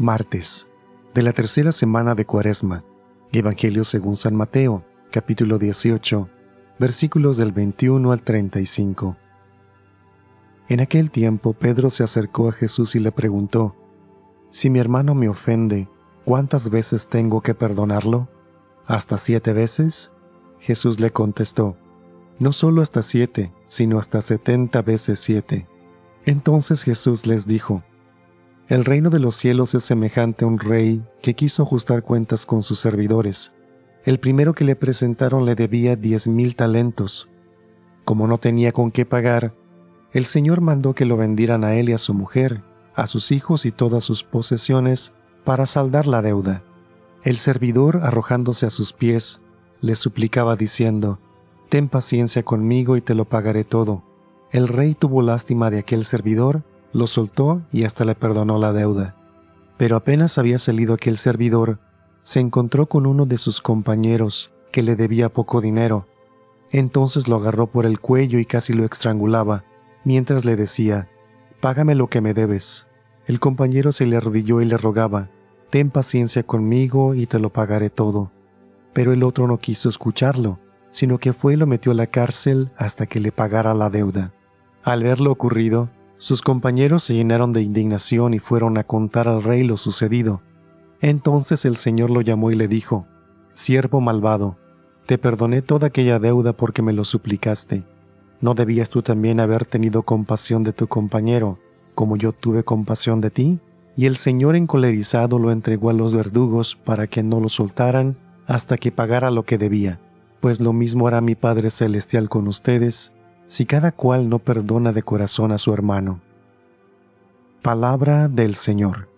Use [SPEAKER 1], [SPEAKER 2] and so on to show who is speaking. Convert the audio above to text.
[SPEAKER 1] Martes, de la tercera semana de Cuaresma. Evangelio según San Mateo, capítulo 18, versículos del 21 al 35. En aquel tiempo Pedro se acercó a Jesús y le preguntó, Si mi hermano me ofende, ¿cuántas veces tengo que perdonarlo? ¿Hasta siete veces? Jesús le contestó, No solo hasta siete, sino hasta setenta veces siete. Entonces Jesús les dijo, el reino de los cielos es semejante a un rey que quiso ajustar cuentas con sus servidores. El primero que le presentaron le debía diez mil talentos. Como no tenía con qué pagar, el Señor mandó que lo vendieran a él y a su mujer, a sus hijos y todas sus posesiones, para saldar la deuda. El servidor, arrojándose a sus pies, le suplicaba diciendo, Ten paciencia conmigo y te lo pagaré todo. El rey tuvo lástima de aquel servidor lo soltó y hasta le perdonó la deuda. Pero apenas había salido aquel servidor, se encontró con uno de sus compañeros que le debía poco dinero. Entonces lo agarró por el cuello y casi lo estrangulaba, mientras le decía, Págame lo que me debes. El compañero se le arrodilló y le rogaba, Ten paciencia conmigo y te lo pagaré todo. Pero el otro no quiso escucharlo, sino que fue y lo metió a la cárcel hasta que le pagara la deuda. Al ver lo ocurrido, sus compañeros se llenaron de indignación y fueron a contar al rey lo sucedido. Entonces el Señor lo llamó y le dijo, Siervo malvado, te perdoné toda aquella deuda porque me lo suplicaste. ¿No debías tú también haber tenido compasión de tu compañero, como yo tuve compasión de ti? Y el Señor encolerizado lo entregó a los verdugos para que no lo soltaran hasta que pagara lo que debía. Pues lo mismo hará mi Padre Celestial con ustedes si cada cual no perdona de corazón a su hermano. Palabra del Señor.